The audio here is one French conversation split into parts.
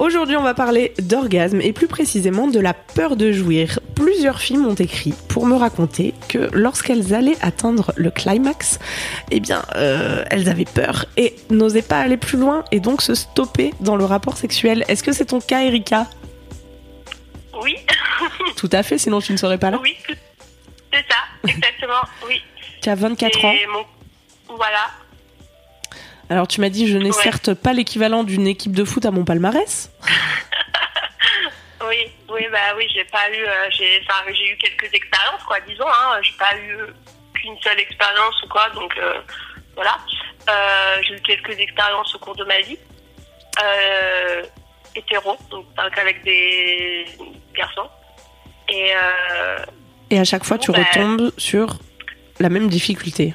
Aujourd'hui, on va parler d'orgasme et plus précisément de la peur de jouir. Plusieurs films ont écrit pour me raconter que lorsqu'elles allaient atteindre le climax, eh bien, euh, elles avaient peur et n'osaient pas aller plus loin et donc se stopper dans le rapport sexuel. Est-ce que c'est ton cas, Erika? Oui, Tout à fait, sinon tu ne serais pas là. oui, c'est ça, exactement, oui. Tu as 24 ans. Mon- Voilà, Alors tu m'as dit, je n'ai Ouais. certes pas l'équivalent d'une équipe de foot à mon palmarès. oui, oui, bah oui, j'ai pas eu, euh, j'ai, enfin, j'ai eu quelques expériences, quoi, disons, hein, j'ai pas eu qu'une seule expérience ou quoi, donc euh, voilà. Euh, j'ai eu quelques expériences au cours de ma vie, hétéro, donc qu'avec des garçons. Et Et à chaque fois, tu bah. retombes sur la même difficulté.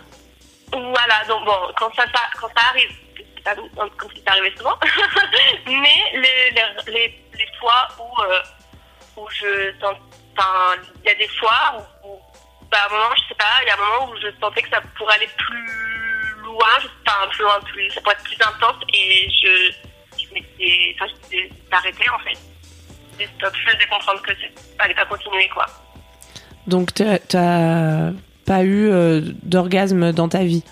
Voilà, donc bon, quand ça, ça- quand ça arrive, c'est pas comme si ça arrivait souvent, mais les, les, les, les fois où, euh, où je sens, enfin, il y a des fois où, où, bah, à un moment, je sais pas, il y a un moment où je sentais que ça pourrait aller plus loin, enfin, plus loin, plus, ça pourrait être plus intense, et je, je m'étais, enfin, j'étais arrêtée, en fait. Stop, je faisais comprendre que c'est, fallait pas continuer, quoi. Donc t'as- t'as pas eu euh, d'orgasme dans ta vie?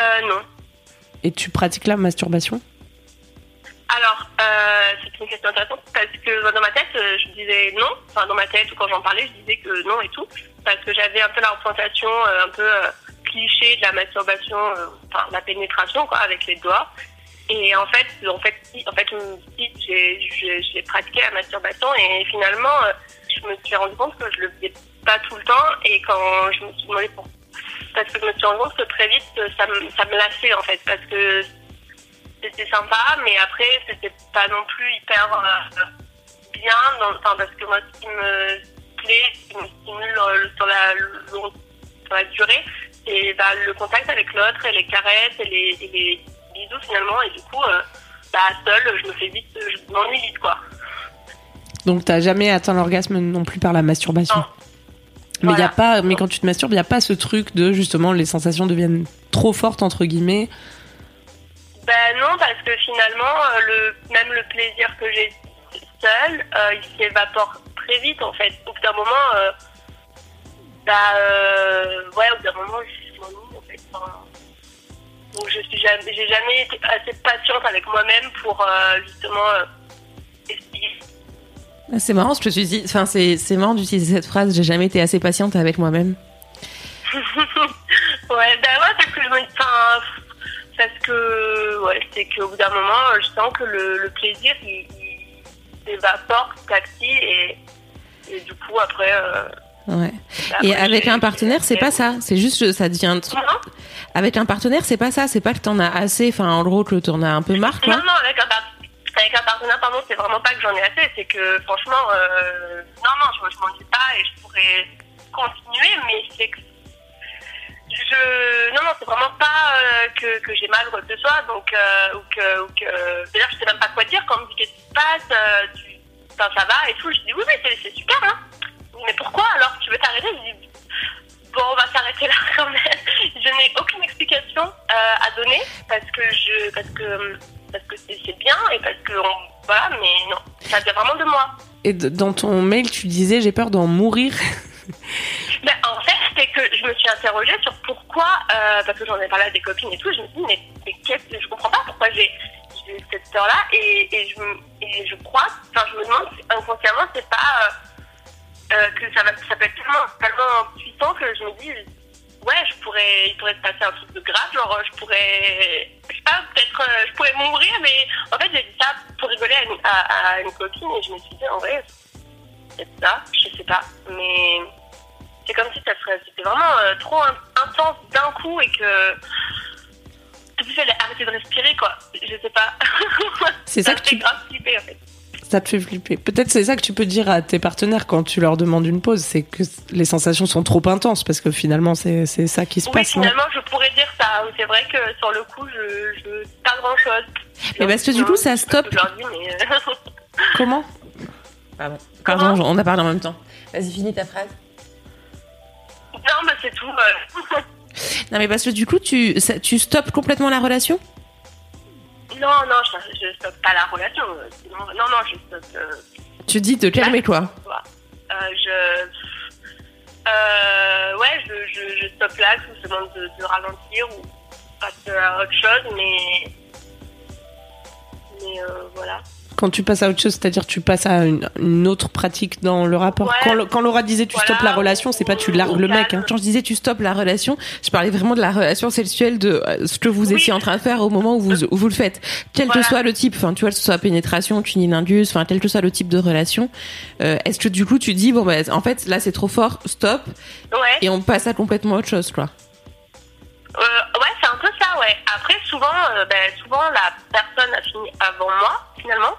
Euh, non. Et tu pratiques la masturbation? Alors, euh, c'est une question intéressante parce que dans ma tête, euh, je disais non. Enfin, dans ma tête, ou quand j'en parlais, je disais que non et tout. Parce que j'avais un peu la représentation euh, un peu euh, cliché de la masturbation, enfin, la pénétration, quoi, avec les doigts. Et en fait, en fait, en fait, j'ai, pratiqué la masturbation et finalement, je me suis rendu compte que je le faisais pas tout le temps. Et quand je me suis demandé pour, parce que je me suis rendu compte que très vite, ça me, ça me lassait en fait, parce que c'était sympa, mais après, c'était pas non plus hyper euh, bien, dans, enfin, parce que moi, ce qui me plaît, ce qui me stimule euh, sur, la, sur la durée, c'est bah, le contact avec l'autre, et les caresses, et les, et les bisous finalement, et du coup, euh, bah, seule, je me fais vite, je m'ennuie vite, quoi. Donc t'as jamais atteint l'orgasme non plus par la masturbation? Non. Mais il y a Voilà. pas, mais quand tu te masturbes, il y a pas ce truc de justement les sensations deviennent trop fortes entre guillemets. Ben non, parce que finalement, euh, le, même le plaisir que j'ai seul, euh, il s'évapore très vite en fait. Au bout d'un moment, euh, bah euh, ouais, au bout d'un moment, je m'ennuie en fait. Enfin, donc je suis jamais, j'ai jamais été assez patiente avec moi-même pour justement C'est marrant, je me suis dit, enfin, c'est, c'est marrant d'utiliser cette phrase, j'ai jamais été assez patiente avec moi-même. Ouais, ben ouais, parce que je me enfin, parce que ouais, c'est qu'au bout d'un moment, je sens que le, le plaisir il, il s'évapore petit et, et du coup après. Euh, Ouais. bah, Et après, avec un partenaire, c'est pas ça. C'est juste, ça devient un truc. Non, Avec un partenaire, c'est pas ça. C'est pas que t'en as assez, enfin, en gros, que t'en as un peu marre, non, quoi. non, avec un, par- avec un partenaire, pardon, c'est vraiment pas que j'en ai assez, c'est que franchement, euh, non, non, je, je m'ennuie pas et je pourrais continuer, mais c'est que je non non c'est vraiment pas euh, que, que j'ai mal ou quoi que ce soit donc euh, ou que d'ailleurs je sais même pas quoi dire quand on me dit qu'est-ce qui se passe euh, tu ça va et tout je dis oui oui c'est, super hein. Mais pourquoi alors tu veux t'arrêter? Je dis bon on va s'arrêter là quand même. Je n'ai aucune explication à donner parce que je parce que parce que c'est, bien et parce que on- voilà mais non ça vient vraiment de moi Et dans ton mail, tu disais j'ai peur d'en mourir. Ben, en fait, c'est que je me suis interrogée sur pourquoi, euh, parce que j'en ai parlé à des copines et tout, je me suis dit, mais, mais qu'est-ce que je comprends pas pourquoi j'ai cette peur-là et, et, je, me- et je crois, enfin, je me demande si inconsciemment, c'est pas euh, euh, que ça, va, ça peut être tellement, tellement puissant que je me dis, ouais, je pourrais, il pourrait se passer un truc de grave, genre, je pourrais, je sais pas, peut-être, euh, je pourrais mourir, mais en fait, j'ai dit ça pour rigoler à une, à, à une copine et je me suis dit, en vrai, c'est ça, je sais pas, mais c'est comme si ça serait, c'était vraiment euh, trop in- intense d'un coup et que tout fallait arrêter de respirer quoi. Je sais pas. C'est ça que me fait tu- grave flipper en fait. Ça te fait flipper. Peut-être c'est ça que tu peux dire à tes partenaires quand tu leur demandes une pause, c'est que les sensations sont trop intenses parce que finalement c'est c'est ça qui se Oui, passe. non finalement, je pourrais dire ça. C'est vrai que sur le coup, je, je pas grand chose. Mais parce que du coup, ça stoppe. Dis, mais. euh, Comment? Pardon. Pardon, on a parlé en même temps. Vas-y, finis ta phrase. non, bah c'est tout. euh. Non, mais parce que du coup, tu, ça- tu stoppes complètement la relation? Non, non, je, je stoppe pas la relation. euh, sinon- Non, non, je stoppe. euh, Tu dis de calmer quoi Euh, je. Euh, ouais, je, je, je stoppe là, je vous demande de, de ralentir ou passer à autre chose, mais. Mais euh, voilà. Quand tu passes à autre chose, c'est-à-dire tu passes à une, une autre pratique dans le rapport. Ouais. Quand, Laura disait tu Voilà. stoppes la relation, c'est pas tu largues le mec. Hein. Quand je disais tu stoppes la relation, je parlais vraiment de la relation sexuelle, de euh, ce que vous Oui. étiez en train de faire au moment où vous, où vous le faites. Quel Voilà. que soit le type, enfin tu vois, que ce soit pénétration, cunilingus, enfin quel que soit le type de relation, euh, est-ce que du coup tu dis bon bah en fait là c'est trop fort, stop Ouais. et on passe à complètement autre chose quoi. Euh, ouais, c'est un peu ça, ouais. Après, souvent, euh, ben, souvent la personne a fini avant moi, finalement.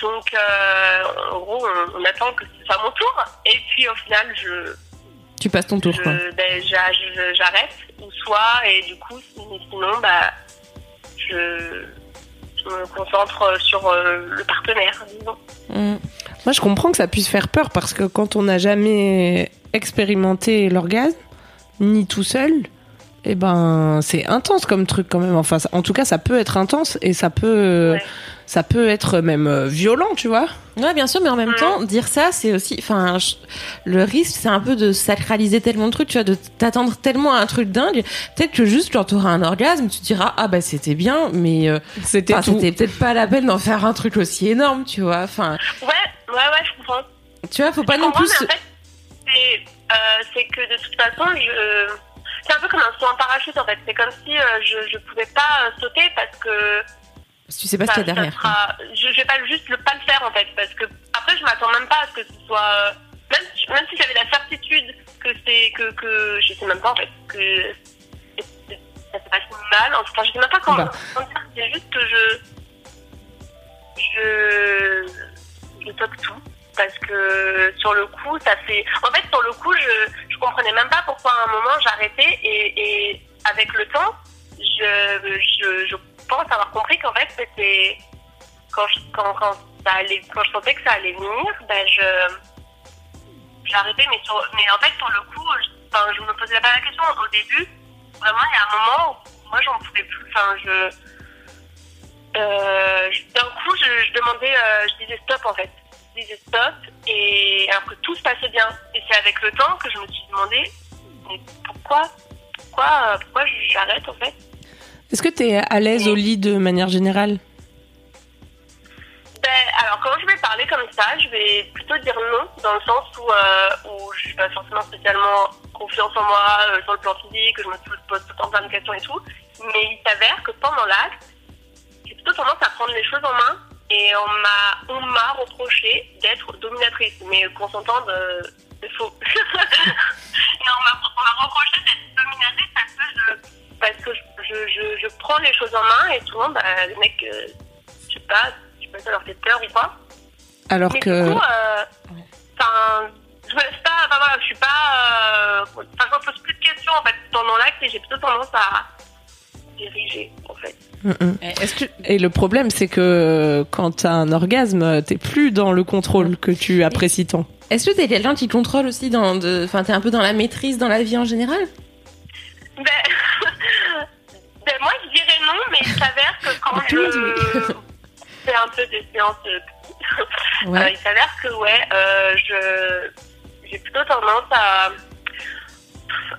Donc, euh, en gros, on, on attend que ce soit mon tour. Et puis, au final, je, Tu passes ton tour je- quoi. ben, j'arrête ou soit, et du coup, si- sinon, bah, je, je me concentre sur le partenaire, disons. Mm. Moi, je comprends que ça puisse faire peur parce que quand on n'a jamais expérimenté l'orgasme, ni tout seul, eh ben, c'est intense comme truc quand même. Enfin, en tout cas, ça peut être intense et ça peut, Ouais. ça peut être même euh, violent, tu vois. Ouais, bien sûr, mais en même temps, dire ça, c'est aussi, enfin, le risque, c'est un peu de sacraliser tellement de trucs, tu vois, de t'attendre tellement à un truc dingue. Peut-être que juste quand t'auras un orgasme, tu te diras, ah bah c'était bien, mais euh, C'était c'était peut-être pas la peine d'en faire un truc aussi énorme, tu vois. Enfin, Ouais, ouais, ouais, je comprends. tu vois, faut pas Je non plus. mais en fait, c'est, euh, c'est que de toute façon, je... c'est un peu comme un saut en parachute en fait. C'est comme si euh, je, je pouvais pas euh, sauter parce que Tu sais pas ce qu'il y a derrière. sera- je, je vais pas juste le, pas le faire en fait parce que après je m'attends même pas à ce que ce soit euh, même si, même si j'avais la certitude que c'est que que je sais même pas en fait que ça se passe mal. Enfin, je sais même pas comment, Bah. C'est juste que je je je toque tout parce que sur le coup ça fait en fait sur le coup je je comprenais même pas pourquoi à un moment j'arrêtais et, avec le temps je, je pense avoir compris qu'en fait c'était quand je, quand quand ça allait quand je sentais que ça allait venir ben je j'arrêtais mais en fait sur le coup je, enfin, je me posais pas la question au début vraiment il y a un moment où moi j'en pouvais plus enfin je euh, d'un coup, je, je demandais, euh, je disais stop en fait. Je disais stop, et alors que tout se passait bien. C'est avec le temps que je me suis demandé, mais pourquoi, pourquoi, euh, pourquoi j'arrête en fait. Est-ce que tu es à l'aise au lit de manière générale? Ben, alors quand je vais parler comme ça, je vais plutôt dire non, dans le sens où, euh, où je suis pas forcément spécialement confiance en moi euh, sur le plan physique, je me pose tout le temps plein de questions et tout. Mais il s'avère que pendant l'acte, j'ai plutôt tendance à prendre les choses en main et on m'a on m'a reproché d'être dominatrice, mais qu'on s'entende, euh, c'est faux. non, on m'a reproché d'être dominatrice parce que je, parce que je, je, je prends les choses en main et souvent, bah, les mecs, euh, je sais pas, je sais pas si ça leur fait peur ou pas. Alors Mais que. du coup, euh, je me laisse pas, enfin voilà, je suis pas, euh, enfin, je me pose plus de questions en fait pendant l'acte et j'ai plutôt tendance à diriger en fait. Que Et le problème, c'est que quand t'as un orgasme, t'es plus dans le contrôle que tu apprécies tant. Est-ce que t'es quelqu'un qui contrôle aussi dans, enfin, t'es un peu dans la maîtrise dans la vie en général? Ben, ben, moi je dirais non, mais il s'avère que quand je fais un peu des séances euh, Ouais. euh, il s'avère que ouais, euh, je j'ai plutôt tendance à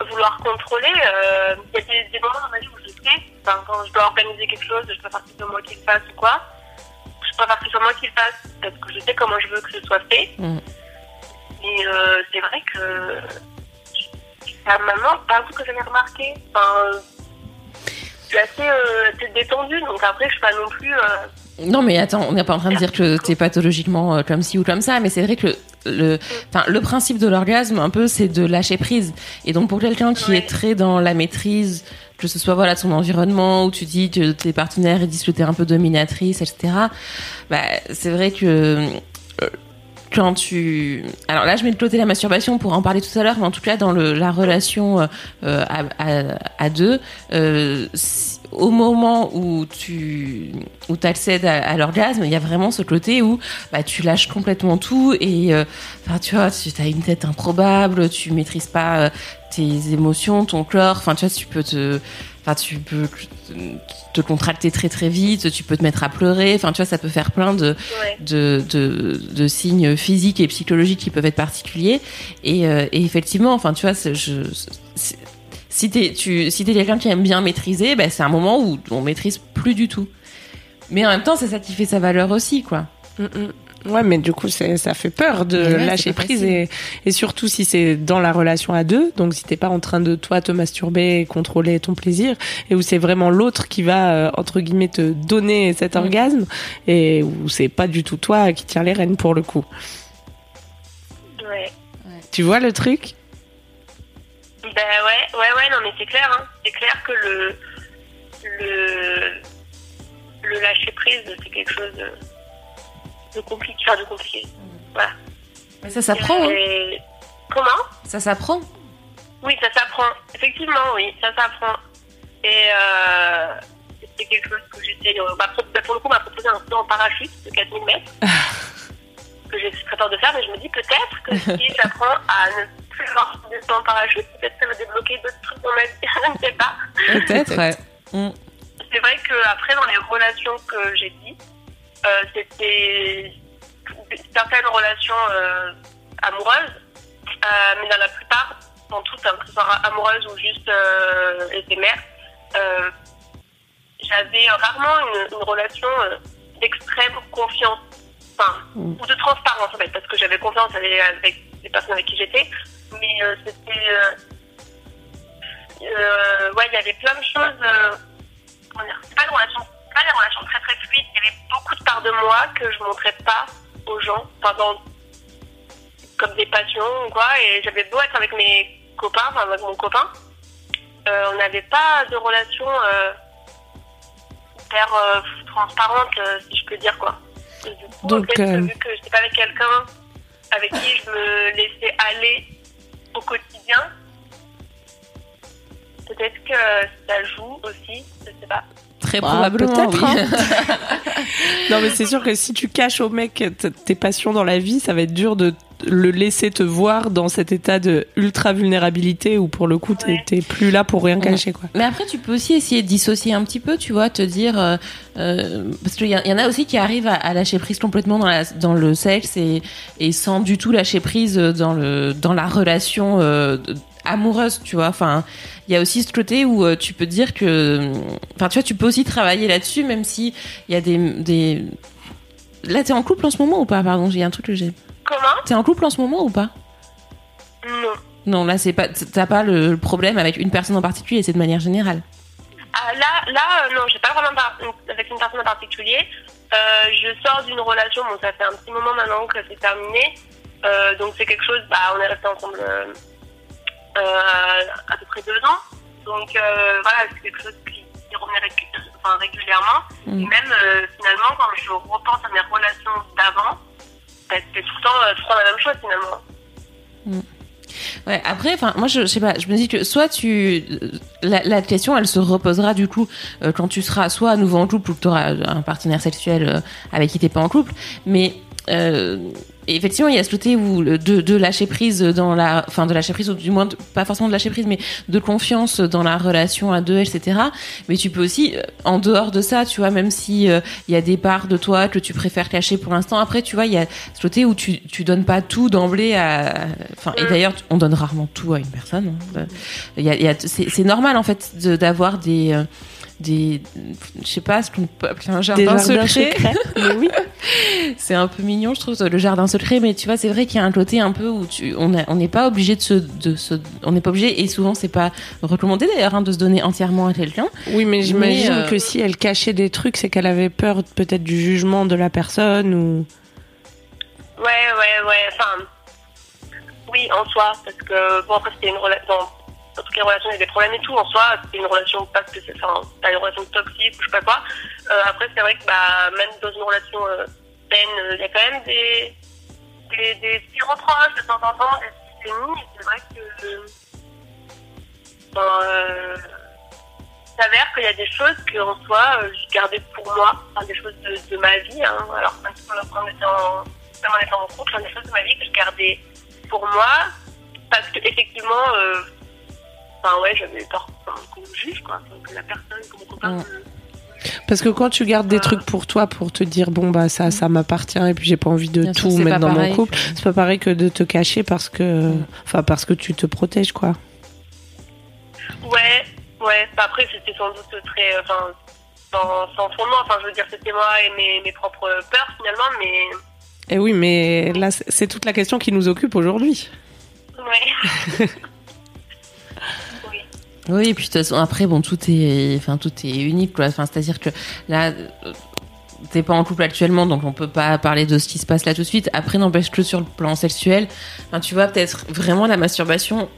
vouloir contrôler. euh, Il y a des, des moments dans ma vie où je sais, enfin, quand je dois organiser quelque chose, je préfère que ce soit moi qui le fasse ou quoi. Je préfère que ce soit moi qui le fasse parce que je sais comment je veux que ce soit fait. Mm. Et euh, c'est vrai que c'est pas un truc que j'avais remarqué. Enfin, je suis assez, euh, assez détendue, donc après, je suis pas non plus. euh, Non, mais attends, on n'est pas en train de dire que t'es pathologiquement euh, comme ci ou comme ça, mais c'est vrai que le, principe de l'orgasme, un peu, c'est de lâcher prise. Et donc, pour quelqu'un qui Ouais. est très dans la maîtrise, que ce soit voilà son environnement, où tu dis que tes partenaires ils disent que t'es un peu dominatrice, etc. Bah, c'est vrai que quand tu alors là je mets de côté la masturbation pour en parler tout à l'heure mais en tout cas dans le, la relation euh, à, à, à, deux euh, au moment où tu où accèdes à, à l'orgasme il y a vraiment ce côté où bah, tu lâches complètement tout et euh, tu vois tu as une tête improbable tu maîtrises pas euh, tes émotions ton corps enfin tu vois tu peux te Enfin, tu peux te contracter très très vite, tu peux te mettre à pleurer. Enfin, tu vois, ça peut faire plein de, Ouais. de, de, de signes physiques et psychologiques qui peuvent être particuliers. Et, euh, et effectivement, enfin, tu vois, je, si t'es tu si t'es quelqu'un qui aime bien maîtriser, ben, c'est un moment où on maîtrise plus du tout. Mais en même temps, c'est ça qui fait sa valeur aussi, quoi. Mm, mm. Ouais, mais du coup, ça fait peur de ouais, lâcher prise et surtout si c'est dans la relation à deux, donc si t'es pas en train de toi te masturber et contrôler ton plaisir, et où c'est vraiment l'autre qui va euh, entre guillemets te donner cet Mm. orgasme et où c'est pas du tout toi qui tire les rênes pour le coup. Ouais. Tu vois le truc? Ben ouais, ouais, ouais, non, mais c'est clair, hein. C'est clair que le, le, le lâcher prise, c'est quelque chose de, de compliqué, enfin, de compliqué. Voilà. Mais ça s'apprend, hein. Comment? Ça s'apprend. Oui, ça s'apprend. Effectivement, oui, ça s'apprend. Et euh, c'est quelque chose que j'essaie. euh, bah, pour, bah, pour le coup, on m'a proposé un saut en parachute de 4000 mètres. que j'ai très peur de faire, mais je me dis peut-être que si j'apprends à ne plus avoir de saut en parachute, peut-être ça va débloquer d'autres trucs dans ma vie. je ne sais pas. Peut-être, ouais. Mm. C'est vrai qu'après, dans les relations que j'ai dit, euh, c'était certaines relations euh, amoureuses, euh, mais dans la plupart, dans toutes, hein, que ce soit ou juste euh, éphémères, euh, j'avais rarement une, une relation euh, d'extrême confiance, enfin, Mm. ou de transparence en fait, parce que j'avais confiance avec, avec les personnes avec qui j'étais, mais euh, c'était... euh, euh, ouais, il y avait plein de choses... c'est pas, une relation, pas des relations très très fluides. Il y avait beaucoup de parts de moi que je montrais pas aux gens, enfin, dans- comme des passions ou quoi. Et j'avais beau être avec mes copains, enfin avec mon copain, on n'avait pas de relation hyper transparente, si je peux dire quoi. Donc, vu que j'étais pas avec quelqu'un avec qui je me laissais aller au quotidien, peut-être que ça joue aussi, je sais pas. Très Bah, probablement, oui. hein. Non, mais c'est sûr que si tu caches au mec tes passions dans la vie, ça va être dur de le laisser te voir dans cet état de ultra vulnérabilité où pour le coup t'es Ouais. plus là pour rien cacher quoi. Mais après, tu peux aussi essayer de dissocier un petit peu, tu vois, te dire, euh, euh, parce qu'il y, y en a aussi qui arrivent à, à lâcher prise complètement dans, la, dans le sexe et, et sans du tout lâcher prise dans le dans la relation euh, amoureuse, tu vois. Enfin, il y a aussi ce côté où euh, tu peux dire que, enfin, tu vois, tu peux aussi travailler là-dessus, même si il y a des des. Là, t'es en couple en ce moment ou pas? Pardon, j'ai un truc que j'ai. Comment T'es en couple en ce moment ou pas Non. Non, là, c'est pas. T'as pas le problème avec une personne en particulier, c'est de manière générale. Ah, là, là, euh, non, j'ai pas vraiment par- avec une personne en particulier. Euh, je sors d'une relation, bon, ça fait un petit moment maintenant que c'est terminé. Euh, donc c'est quelque chose, bah, on est resté ensemble euh, à peu près deux ans. Donc voilà, c'est quelque chose qui, qui revenait enfin, régulièrement. Mm. Et même euh, finalement, quand je repense à mes relations d'avant, bah, c'était tout le temps, euh, la même chose finalement. Ouais, après, enfin, moi, je, sais pas, je me dis que soit tu, la, la question, elle se reposera du coup euh, quand tu seras soit à nouveau en couple ou que tu auras un partenaire sexuel euh, avec qui t'es pas en couple, mais euh, effectivement, il y a ce côté où de, de lâcher prise dans la, enfin, de lâcher prise, ou du moins, pas forcément de lâcher prise, mais de confiance dans la relation à deux, etc. Mais tu peux aussi, euh, en dehors de ça, tu vois, même si euh, il y a des parts de toi que tu préfères cacher pour l'instant, après, tu vois, il y a ce côté où tu, tu donnes pas tout d'emblée à, enfin, et d'ailleurs, on donne rarement tout à une personne. hein. Euh, Il y a, y a, c'est normal, en fait, d'avoir des, euh, des, je sais pas, ce qu'on peut appeler un jardin secret. Mais oui. C'est un peu mignon, je trouve, le jardin secret, mais tu vois, c'est vrai qu'il y a un côté un peu où tu, on a- on n'est pas obligé de se, de se, on n'est pas obligé, et souvent c'est pas recommandé d'ailleurs, hein, de se donner entièrement à quelqu'un. Oui, mais j'imagine euh, que si elle cachait des trucs, c'est qu'elle avait peur peut-être du jugement de la personne ou. Ouais, ouais, ouais. Enfin, oui, en soi, parce que bon après c'était une relation. Dans, toutes les relations, il y a des problèmes et tout. En soi, c'était une relation pas c'est, enfin, pas une relation toxique ou je sais pas quoi. Euh, après, c'est vrai que bah même dans une relation euh, saine, euh, il y a quand même des des, des petits reproches de temps en temps. Et c'est vrai que. Ben, il s'avère qu'il y a des choses que en soi, je gardais pour moi, enfin, des choses de, ma vie. Hein. Alors, même quand on en, en étant en couple, hein, des choses de ma vie que je gardais pour moi, parce que effectivement, euh, enfin ouais, j'avais peur enfin, qu'on me juge, quoi, que la personne, que mon copain. Parce que quand tu gardes des Euh. trucs pour toi, pour te dire bon bah ça, ça m'appartient et puis j'ai pas envie de Bien tout mettre dans pareil. mon couple, c'est pas pareil que de te cacher parce que, Mm. enfin parce que tu te protèges quoi. Ouais, ouais. Après, c'était sans doute très, enfin, sans, sans fondement. Enfin, je veux dire, c'était moi et mes, mes propres peurs finalement, mais Et oui, mais là c'est- c'est toute la question qui nous occupe aujourd'hui. ouais. oui. Et puis de toute façon, après, bon, tout est, enfin, tout est unique, quoi. Enfin, c'est-à-dire que là, euh, t'es pas en couple actuellement, donc on peut pas parler de ce qui se passe là tout de suite. Après, n'empêche que sur le plan sexuel, tu vois, peut-être vraiment la masturbation,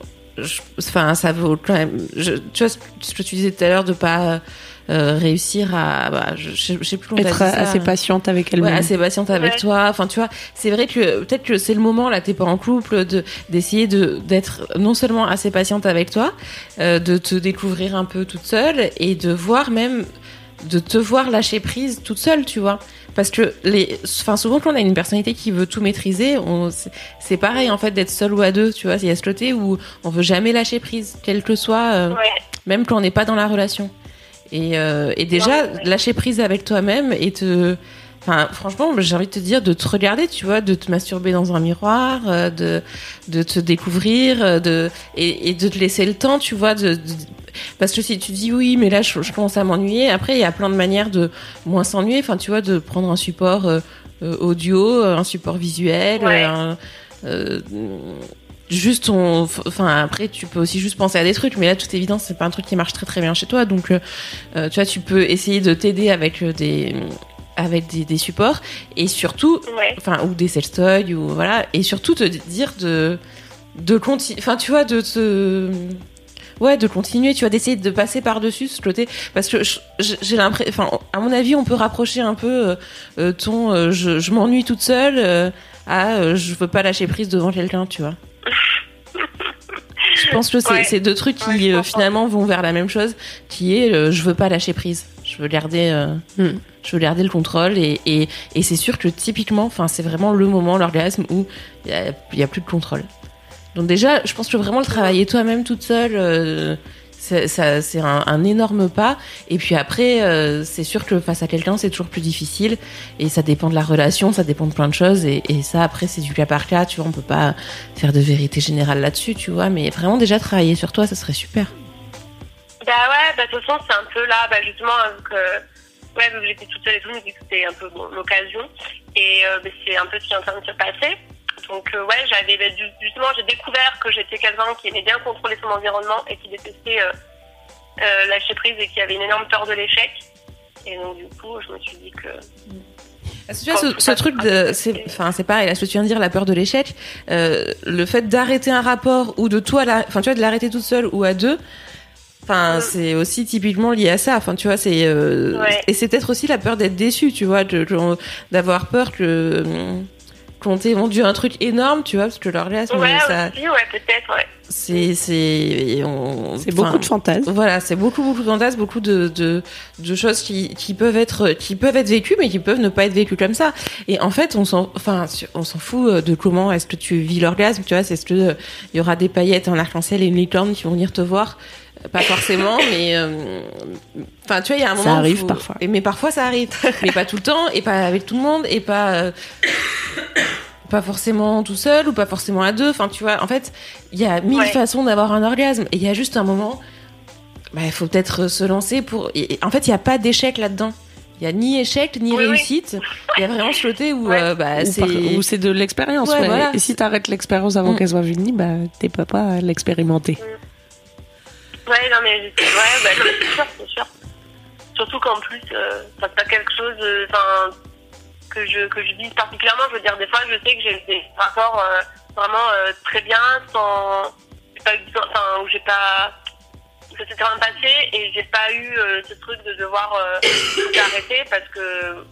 enfin, ça vaut quand même. je- tu vois ce que tu disais tout à l'heure de pas euh, réussir à, bah, je, je sais- plus. t'a Être ça. assez patiente avec elle-même. Ouais, assez patiente avec Ouais. toi. Enfin, tu vois, c'est vrai que peut-être que c'est le moment là, t'es pas en couple, de d'essayer de d'être non seulement assez patiente avec toi, euh, de te découvrir un peu toute seule et de voir même de te voir lâcher prise toute seule, tu vois. Parce que les, enfin souvent quand on a une personnalité qui veut tout maîtriser, on, c'est- pareil en fait d'être seul ou à deux, tu vois. Il y a ce côté où on veut jamais lâcher prise, quel que soit, euh, Ouais. même quand on n'est pas dans la relation. Et, euh, et déjà, Ouais, ouais. lâcher prise avec toi-même et te. Enfin, franchement, j'ai envie de te dire de te regarder, tu vois, de te masturber dans un miroir, euh, de, de te découvrir, euh, de, et, et de te laisser le temps, tu vois, de, de- parce que si tu dis oui, mais là, je, je commence à m'ennuyer, après, il y a plein de manières de moins s'ennuyer, enfin, tu vois, de prendre un support euh, audio, un support visuel, Ouais. un- euh, juste on enfin après tu peux aussi juste penser à des trucs mais là toute évidence c'est pas un truc qui marche très très bien chez toi. Donc euh, tu vois tu peux essayer de t'aider avec des avec des, des supports et surtout Ouais. enfin ou des sextoys ou voilà et surtout te dire de de continuer enfin tu vois de te ouais de continuer tu vois d'essayer de passer par dessus ce côté parce que j'ai l'impression enfin à mon avis on peut rapprocher un peu euh, euh, ton euh, je, je m'ennuie toute seule euh, à je veux pas lâcher prise devant quelqu'un tu vois je pense que c'est Ouais. deux trucs qui Ouais, finalement vont vers la même chose qui est je veux pas lâcher prise je veux garder euh, Hmm. je veux garder le contrôle et, et, et c'est sûr que typiquement enfin c'est vraiment le moment l'orgasme où il y a, plus de contrôle. Donc déjà je pense que vraiment le travailler toi-même toute seule euh, c'est ça- c'est un, un énorme pas. Et puis après euh, c'est sûr que face à quelqu'un c'est toujours plus difficile et ça dépend de la relation ça dépend de plein de choses et, et ça après c'est du cas par cas tu vois on peut pas faire de vérité générale là-dessus tu vois. Mais vraiment déjà travailler sur toi ça serait super Bah ouais, bah, de toute façon, c'est un peu là, bah, justement, vu que, ouais, j'étais toute seule et tout, que c'était un peu bon, l'occasion. Et euh, bah, c'est un peu ce qui est en train de se passer. Donc, euh, ouais, j'avais, bah, ju- justement, j'ai découvert que j'étais quelqu'un qui aimait bien contrôler son environnement et qui détestait euh, euh, lâcher prise et qui avait une énorme peur de l'échec. Et donc, du coup, je me suis dit que. Est-ce que tu vois, ce, ce truc de, c'est, enfin, c'est pareil, là, ce que tu viens de dire, la peur de l'échec, euh, le fait d'arrêter un rapport ou de toi, enfin, tu vois, de l'arrêter toute seule ou à deux, enfin, Mm. c'est aussi typiquement lié à ça. Enfin, tu vois, c'est, euh, Ouais. et c'est peut-être aussi la peur d'être déçu, tu vois, de- de- d'avoir peur que, hum, qu'on t'ait vendu un truc énorme, tu vois, parce que l'orgasme, Ouais, ça, aussi, ouais, peut-être, ouais. c'est, c'est, on- C'est beaucoup de fantasmes. voilà, c'est beaucoup beaucoup de fantasmes, beaucoup de, de, de choses qui, qui peuvent être qui peuvent être vécues, mais qui peuvent ne pas être vécues comme ça. Et en fait, on s'en enfin on s'en fout euh, de comment est-ce que tu vis l'orgasme, tu vois, c'est ce que euh, il y aura des paillettes, un arc-en-ciel et une licorne qui vont venir te voir. Pas forcément, mais euh, enfin tu vois, il y a un Ça moment. où arrive parfois. Et, mais parfois ça arrive, mais pas tout le temps, et pas avec tout le monde, et pas. euh, pas forcément tout seul ou pas forcément à deux. Enfin, tu vois, en fait, il y a mille Ouais. façons d'avoir un orgasme. Et il y a juste un moment, bah, il faut peut-être se lancer pour. et- et en fait, il n'y a pas d'échec là-dedans. Il y a ni échec ni Oui, réussite. Il y a vraiment ce côté où Ouais. euh, bah, c'est. par- Ou c'est de l'expérience. Ouais, ouais. voilà. Et si t'arrêtes l'expérience avant Mm. qu'elle soit finie, bah t'es pas pas à l'expérimenter. Ouais, non, mais, ouais, bah, c'est sûr, c'est sûr. Surtout qu'en plus, euh, c'est pas quelque chose, euh, que je, que je vise particulièrement. Je veux dire, des fois, je sais que j'ai des rapports euh, vraiment euh, très bien, sans, pas eu enfin, où j'ai pas, ça s'est même passé et j'ai pas eu ce truc de devoir arrêter parce que,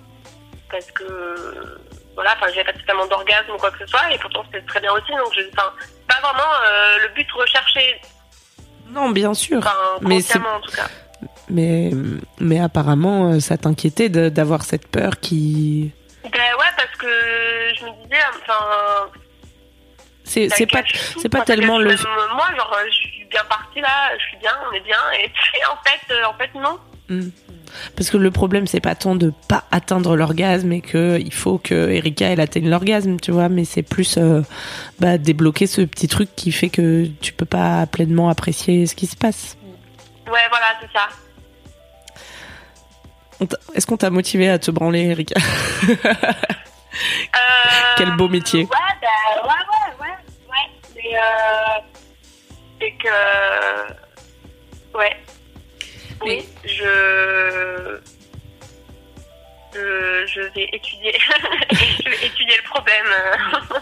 parce que, voilà, enfin, j'avais pas totalement d'orgasme ou quoi que ce soit, et pourtant c'était très bien aussi, donc je, pas vraiment le but recherché, Non, bien sûr. enfin, Mais en tout cas. Mais, mais apparemment, euh, ça t'inquiétait de- d'avoir cette peur qui. Ben ouais, parce que je me disais, enfin, C'est c'est pas, c'est pas tellement le. même Moi, genre, je suis bien partie là, je suis bien, on est bien, et puis en fait, euh, en fait, non. Parce que le problème, c'est pas tant de pas atteindre l'orgasme et que il faut que Erika elle atteigne l'orgasme, tu vois, mais c'est plus euh, bah, débloquer ce petit truc qui fait que tu peux pas pleinement apprécier ce qui se passe. Ouais, voilà, c'est ça. Est-ce qu'on t'a motivé à te branler, Erika Euh, Quel beau métier. Ouais, bah, ouais, ouais, ouais, ouais. Mais, euh, c'est que, ouais. Oui, je, je, je vais étudier, je vais étudier le problème.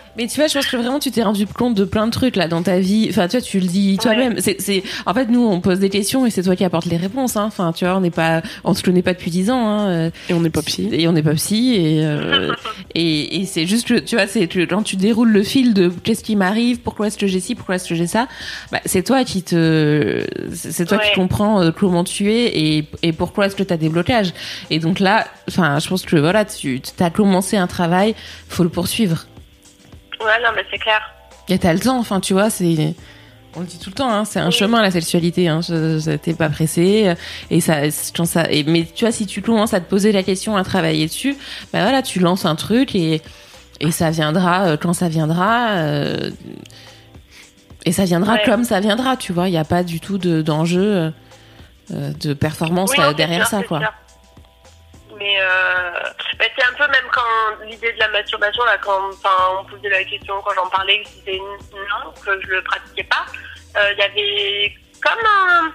Mais tu vois, je pense que vraiment tu t'es rendu compte de plein de trucs là dans ta vie. Enfin, tu vois, tu le dis toi-même. C'est, c'est, en fait, nous, on pose des questions et c'est toi qui apportes les réponses. Hein. Enfin, tu vois, on n'est pas, on se connaît pas depuis dix ans. Hein. Et on n'est pas psy. Et on n'est pas psy et euh, et, et c'est juste que tu vois, c'est que quand tu déroules le fil de qu'est-ce qui m'arrive, pourquoi est-ce que j'ai ci, pourquoi est-ce que j'ai ça, bah, c'est toi qui te, c'est toi Ouais. qui comprends euh, comment tu es et et pourquoi est-ce que tu as des blocages. Et donc là, enfin, je pense que voilà, tu as commencé un travail, faut le poursuivre. Ouais, non, mais c'est clair. Et t'as le temps, enfin, tu vois, c'est. On le dit tout le temps, hein, c'est un Oui. chemin la sexualité. Hein, t'es pas pressé euh, et ça, ça. Et, mais tu vois, si tu commences à te poser la question, à travailler dessus, bah voilà, tu lances un truc et et ça viendra euh, quand ça viendra. euh, et ça viendra Ouais. comme ça viendra, tu vois. Il n'y a pas du tout de d'enjeu euh, de performance Oui, derrière sûr, ça, c'est quoi. Euh, bah, c'est un peu même quand l'idée de la masturbation, là, quand on posait la question, quand j'en parlais, que c'était non, que je le pratiquais pas, euh, il y avait comme un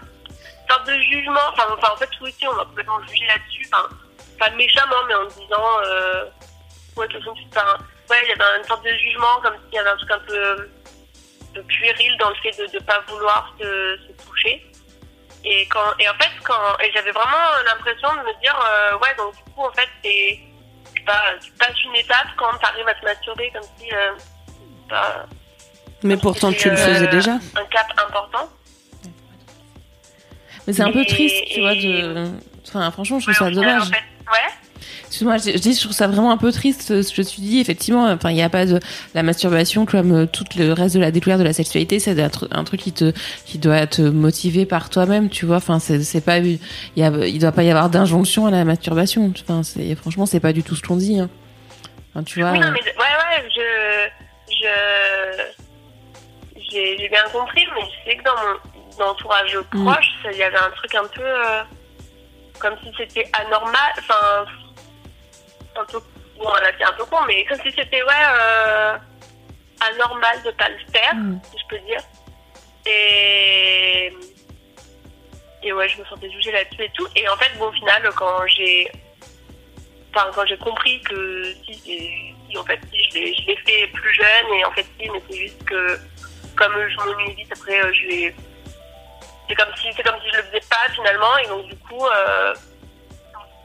sorte de jugement. Enfin, en fait, tout ici, on m'a complètement jugé là-dessus. Enfin, pas méchamment, mais en me disant, euh, ouais, de toute ouais, il y avait une sorte de jugement, comme s'il y avait un truc un peu, de puéril dans le fait de ne pas vouloir se, se toucher. Et quand et en fait quand et j'avais vraiment l'impression de me dire euh, ouais donc du coup en fait c'est pas, tu passes une étape quand tu arrives à te masturber comme si euh, bah, Mais pourtant, tu le faisais euh, déjà. un cap important. Mais c'est un peu Et- triste, tu vois. De... Enfin, franchement, je trouve Ouais, ça final, dommage. En fait, ouais. Excuse-moi, je, je dis, je trouve ça vraiment un peu triste ce que tu dis. Effectivement, enfin, il n'y a pas de la masturbation comme euh, tout le reste de la découverte de la sexualité. C'est un, tru- un truc qui te, qui doit te motiver par toi-même, tu vois. Enfin, c'est, pas, il y a, il doit pas y avoir d'injonction à la masturbation. Enfin, c'est, franchement, c'est pas du tout ce qu'on dit. Hein. Enfin, tu vois. Oui, non, euh, mais ouais, ouais, je, je, j'ai, bien compris, mais je sais que dans mon dans l'entourage Mm. proche, il y avait un truc un peu euh, comme si c'était anormal, enfin, un peu, bon, là c'est un peu con, mais comme si c'était, ouais, euh, anormal de pas le faire, Mm. si je peux dire. Et, et ouais, je me sentais jugée là-dessus et tout. Et en fait, bon, au final, quand j'ai enfin quand j'ai compris que si, en fait si je l'ai je l'ai fait plus jeune et en fait si mais c'est juste que comme je m'ennuie vite après euh, je vais c'est comme si c'est comme si je le faisais pas finalement et donc du coup euh,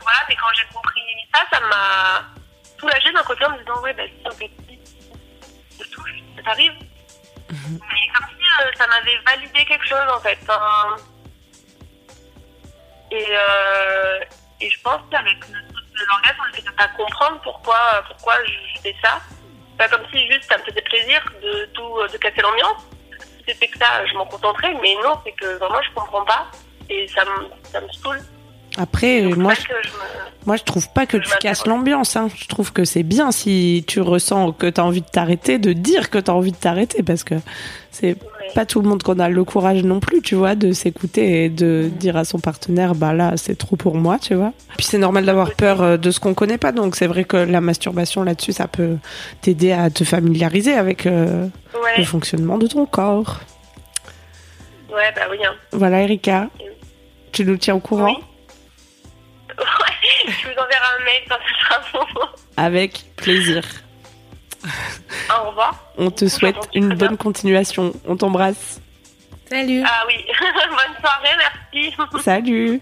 voilà mais quand j'ai compris ça ça m'a soulagée d'un côté en me disant ouais bah si en fait je touche ça t'arrive. Mais comme si euh, ça m'avait validé quelque chose en fait Enfin, et euh, et je pense qu'avec le truc de l'orgasme, fait de pas comprendre pourquoi, pourquoi je fais ça, pas comme si juste ça me faisait plaisir de tout, de casser l'ambiance. Si c'était que ça, je m'en contenterais, mais non, c'est que vraiment je comprends pas. Et ça me, ça me saoule. Après, Donc, moi, je, je me- moi, je trouve pas que Je tu casses l'ambiance. Hein. Je trouve que c'est bien si tu ressens que tu as envie de t'arrêter, de dire que tu as envie de t'arrêter, parce que c'est ouais. pas tout le monde qu'on a le courage non plus, tu vois, de s'écouter et de dire à son partenaire, bah là, c'est trop pour moi, tu vois. Puis c'est normal d'avoir peur euh, de ce qu'on connaît pas, donc c'est vrai que la masturbation là-dessus, ça peut t'aider à te familiariser avec euh, le fonctionnement de ton corps. ouais, bah oui. hein. Voilà, Erika, tu nous tiens au courant? Oui. Ouais, je vous enverrai un mail quand ce sera bon. Avec plaisir. Au revoir. On te souhaite une bonne continuation. On t'embrasse. Salut. Ah oui, bonne soirée, merci. Salut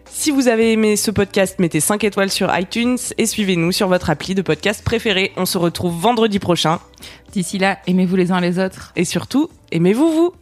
Si vous avez aimé ce podcast, mettez 5 étoiles sur iTunes et suivez-nous sur votre appli de podcast préféré. On se retrouve vendredi prochain. D'ici là, aimez-vous les uns les autres. Et surtout, aimez-vous vous